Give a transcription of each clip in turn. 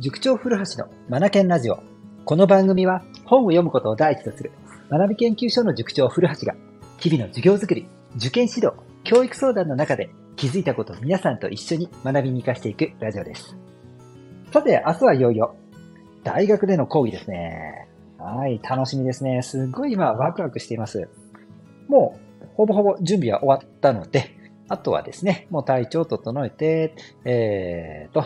塾長古橋のマナケンラジオ。この番組は本を読むことを第一とする学び研究所の塾長古橋が日々の授業づくり、受験指導、教育相談の中で気づいたことを皆さんと一緒に学びに活かしていくラジオです。さて、明日はいよいよ大学での講義ですね。はい、楽しみですね。すっごい今ワクワクしています。もうほぼほぼ準備は終わったので、あとはですね、もう体調を整えて、えーと、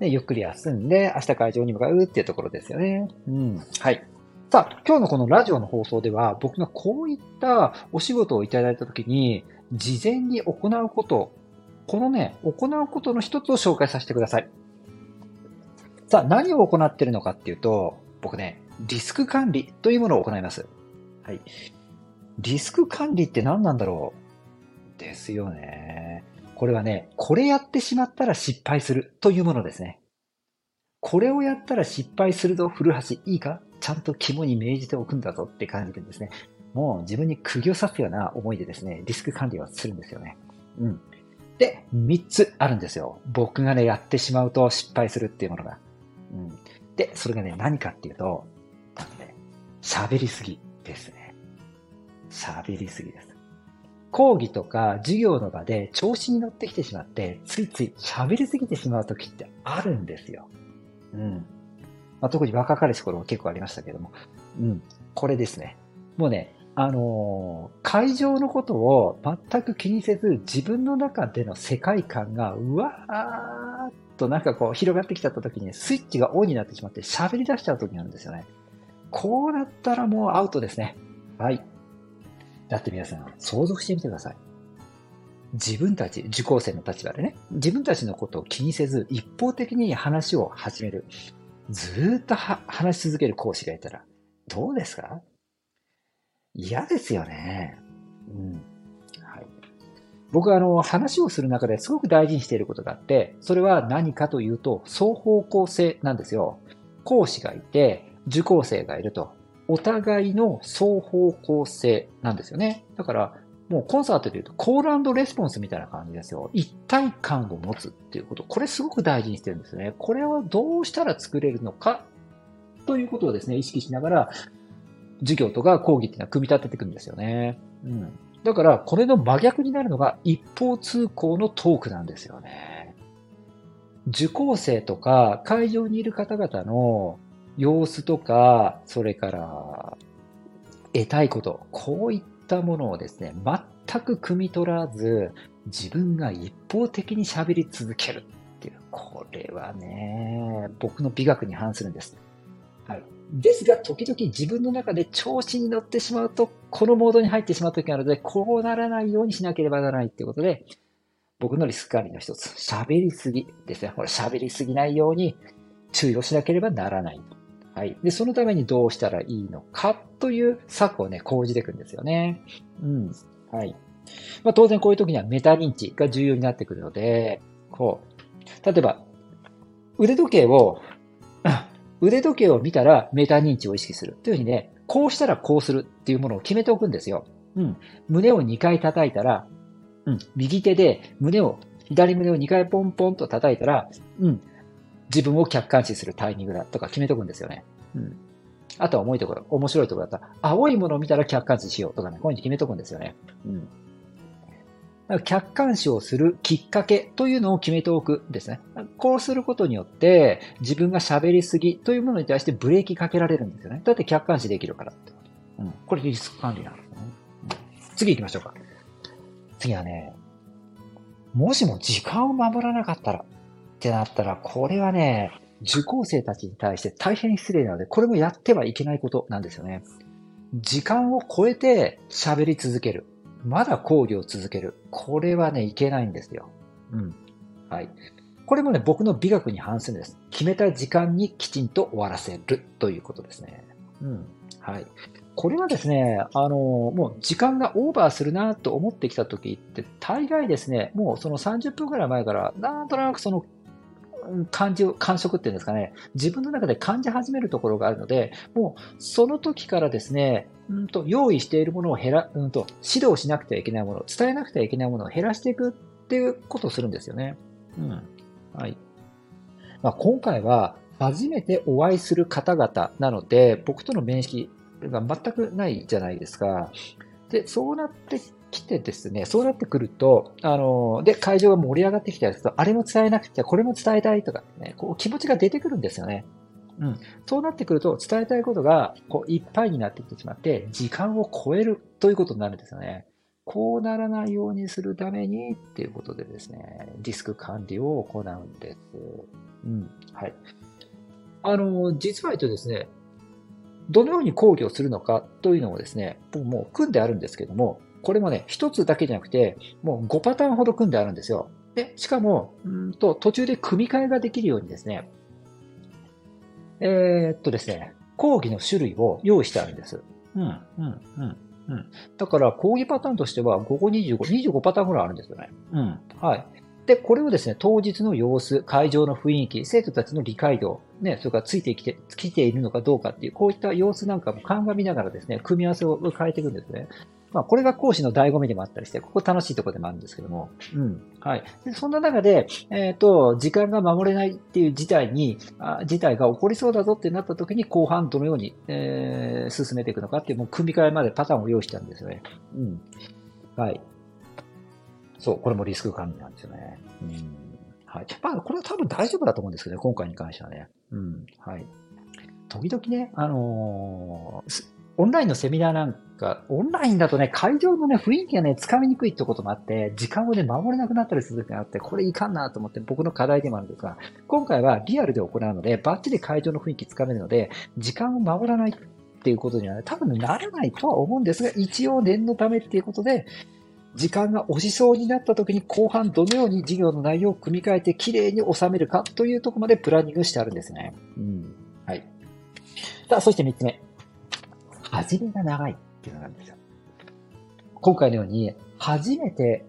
ね、ゆっくり休んで、明日会場に向かうっていうところですよね。うん。はい。さあ、今日のこのラジオの放送では、僕がこういったお仕事をいただいたときに、事前に行うこと、このね、行うことの一つを紹介させてください。さあ、何を行っているのかっていうと、僕ね、リスク管理というものを行います。はい。リスク管理って何なんだろう？ですよね。これはね、これやってしまったら失敗するというものですね。これをやったら失敗するぞ、古橋。いいか？ちゃんと肝に銘じておくんだぞって感じでですね。もう自分に釘を刺すような思いでですね、リスク管理をするんですよね。うん。で、3つあるんですよ。僕がね、やってしまうと失敗するっていうものが。うん。で、それがね、何かっていうと、ね、喋りすぎですね。喋りすぎです。講義とか授業の場で調子に乗ってきてしまって、ついつい喋りすぎてしまう時ってあるんですよ。うん。まあ、特に若かりし頃は結構ありましたけども。うん。これですね。もうね、あのー、会場のことを全く気にせず、自分の中での世界観が、うわーっとなんかこう広がってきちゃった時に、スイッチがオンになってしまって喋り出しちゃう時なんですよね。こうなったらもうアウトですね。はい。だって皆さん、想像してみてください。自分たち、受講生の立場でね、自分たちのことを気にせず、一方的に話を始める。ずっと話し続ける講師がいたら、どうですか？嫌ですよね。うん。はい。僕はあの、話をする中ですごく大事にしていることがあって、それは何かというと、双方向性なんですよ。講師がいて、受講生がいると。お互いの双方向性なんですよね。だから、もうコンサートで言うと、コールレスポンスみたいな感じですよ。一体感を持つっていうこと。これすごく大事にしてるんですね。これをどうしたら作れるのか？ということをですね、意識しながら、授業とか講義っていうのは組み立てていくんですよね。うん。だから、これの真逆になるのが一方通行のトークなんですよね。受講生とか会場にいる方々の様子とか、それから得たいこと、こういったものをですね、全く汲み取らず、自分が一方的に喋り続けるっていう、これはね、僕の美学に反するんです。はい。ですが、時々自分の中で調子に乗ってしまうと、このモードに入ってしまう時があるので、こうならないようにしなければならないっていうことで、僕のリスク管理の一つ、喋りすぎですね。これ喋りすぎないように注意をしなければならない。はい。で、そのためにどうしたらいいのかという策をね、講じていくんですよね。うん。はい。まあ、当然こういう時にはメタ認知が重要になってくるので、こう、例えば、腕時計を、腕時計を見たらメタ認知を意識する。というふうにね、こうしたらこうするっていうものを決めておくんですよ。うん。胸を2回叩いたら、うん。右手で胸を、左胸を2回ポンポンと叩いたら、うん。自分を客観視するタイミングだとか決めとくんですよね。うん。あとは重いところ、面白いところだったら、青いものを見たら客観視しようとかね、こういうふうに決めとくんですよね。うん。客観視をするきっかけというのを決めておくですね。こうすることによって、自分が喋りすぎというものに対してブレーキかけられるんですよね。だって客観視できるからってこと。うん。これリスク管理なんですね。うん、次行きましょうか。次はね、もしも時間を守らなかったら、ってなったら、これはね、受講生たちに対して大変失礼なので、これもやってはいけないことなんですよね。時間を超えて喋り続ける。まだ講義を続ける。これはね、いけないんですよ。うん。はい。これもね、僕の美学に反するんです。決めた時間にきちんと終わらせるということですね。うん。はい。これはですね、あの、もう時間がオーバーするなと思ってきた時って、大概ですね、もうその30分くらい前から、なんとなくその感じを、感触っていうんですかね、自分の中で感じ始めるところがあるので、もうその時からですね、うんと用意しているものを減ら、うんと指導しなくてはいけないもの、伝えなくてはいけないものを減らしていくっていうことをするんですよね。うん。はい。まあ、今回は初めてお会いする方々なので、僕との面識が全くないじゃないですか。で、そうなってきてですね、そうなってくると、あの、で、会場が盛り上がってきたりすると、あれも伝えなくて、これも伝えたいとかね、こう気持ちが出てくるんですよね。うん。そうなってくると、伝えたいことが、こう、いっぱいになってきてしまって、時間を超えるということになるんですよね。こうならないようにするためにっていうことでですね、リスク管理を行うんです。うん。はい。あの、実は言うとですね、どのように講義をするのかというのをですね、もう組んであるんですけども、これもね、一つだけじゃなくて、もう5パターンほど組んであるんですよ。で、しかも、うんと、途中で組み替えができるようにですね、えー、っとですね、講義の種類を用意してあるんです。うん、うん、うん。うん。だから、講義パターンとしては、午後25、25パターンぐらいあるんですよね。うん。はい。で、これをですね、当日の様子、会場の雰囲気、生徒たちの理解度、ね、それからついてきて、来ているのかどうかっていう、こういった様子なんかも鑑みながらですね、組み合わせを変えていくんですね。まあ、これが講師の醍醐味でもあったりして、ここ楽しいところでもあるんですけども。うん。はい。でそんな中で、えっ、ー、と、時間が守れないっていう事態に、あ事態が起こりそうだぞってなった時に、後半どのように、えー、進めていくのかっていう、もう組み替えまでパターンを用意したんですよね。うん。はい。そう、これもリスク管理なんですよね。うん。はい。まあ、これは多分大丈夫だと思うんですけどね、今回に関してはね。うん。はい。時々ね、あのー、オンラインのセミナーなんか、オンラインだとね、会場のね、雰囲気がね、つかみにくいってこともあって、時間をね、守れなくなったりする時があって、これいかんなと思って僕の課題でもあるんですが、今回はリアルで行うので、バッチリ会場の雰囲気つかめるので、時間を守らないっていうことにはね、多分、ならないとは思うんですが、一応念のためっていうことで、時間が押しそうになった時に後半どのように授業の内容を組み替えてきれいに収めるかというところまでプランニングしてあるんですね。うん。はい。さあ、そして3つ目。始めが長いっていうのがあるんですよ。今回のように、初めて、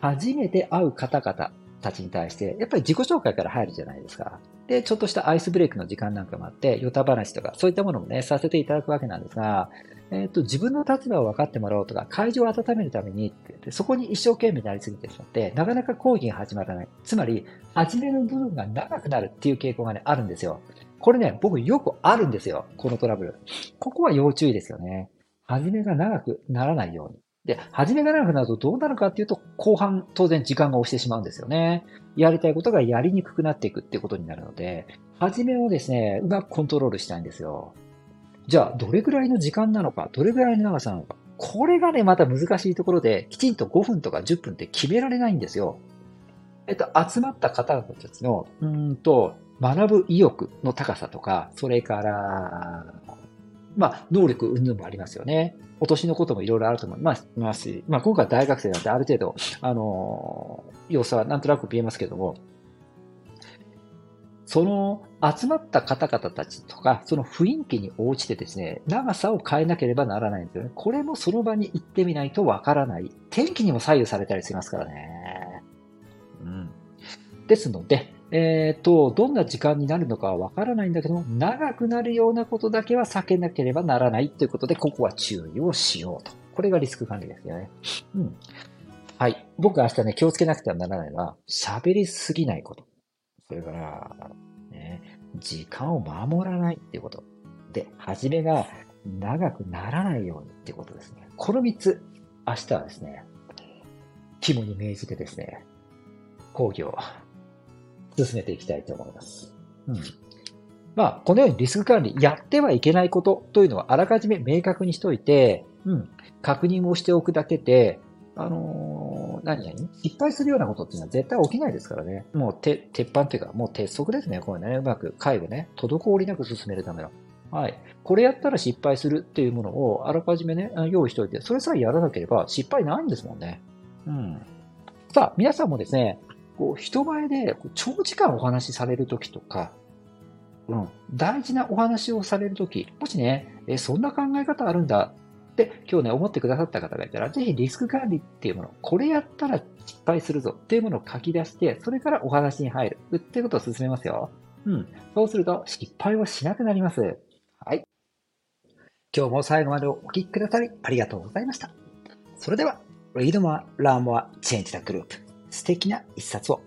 初めて会う方々たちに対して、やっぱり自己紹介から入るじゃないですか。で、ちょっとしたアイスブレイクの時間なんかもあって、ヨタ話とか、そういったものもね、させていただくわけなんですが、えっ、ー、と、自分の立場を分かってもらおうとか、会場を温めるためにってって、そこに一生懸命になりすぎてしまって、なかなか講義が始まらない。つまり、始める部分が長くなるっていう傾向がね、あるんですよ。これね、僕よくあるんですよ。このトラブル。ここは要注意ですよね。始めが長くならないように。で、始めが長くなるとどうなるかっていうと、後半当然時間が押してしまうんですよね。やりたいことがやりにくくなっていくっていうことになるので、始めをですね、うまくコントロールしたいんですよ。じゃあ、どれぐらいの時間なのか、どれぐらいの長さなのか。これがね、また難しいところで、きちんと5分とか10分って決められないんですよ。えっと、集まった方々たちの、うんと、学ぶ意欲の高さとか、それから、まあ、能力云々もありますよね。お年のこともいろいろあると思いますし、まあ、今回大学生なんてある程度、あの、様子はなんとなく見えますけども、その集まった方々たちとか、その雰囲気に応じてですね、長さを変えなければならないんですよね。これもその場に行ってみないとわからない。天気にも左右されたりしますからね。うん。ですので、えっ、ー、と、どんな時間になるのかはわからないんだけども、長くなるようなことだけは避けなければならないということで、ここは注意をしようと。これがリスク管理ですよね。うん。はい。僕が明日ね、気をつけなくてはならないのは、喋りすぎないこと。それから、ね、時間を守らないっていうこと。で、始めが長くならないようにっていうことですね。この3つ、明日はですね、肝に銘じてですね、講義を進めていきたいと思います。うん。まあ、このようにリスク管理、やってはいけないことというのはあらかじめ明確にしておいて、うん、確認をしておくだけで、あのー、何々失敗するようなことっていうのは絶対起きないですからね。もう鉄板というか、もう鉄則ですね。これね、うまく介護ね、滞りなく進めるための。はい。これやったら失敗するっていうものをあらかじめね、用意しておいて、それさえやらなければ失敗ないんですもんね。うん。さあ、皆さんもですね、こう、人前で長時間お話しされるときとか、うん、大事なお話をされるとき、もしね、え、そんな考え方あるんだって今日ね、思ってくださった方がいたら、ぜひリスク管理っていうもの、これやったら失敗するぞっていうものを書き出して、それからお話に入るっていうことを進めますよ。うん。そうすると失敗をしなくなります。はい。今日も最後までお聞きくださりありがとうございました。それでは、Read More, Learn More, Change the Group 素敵な一冊を。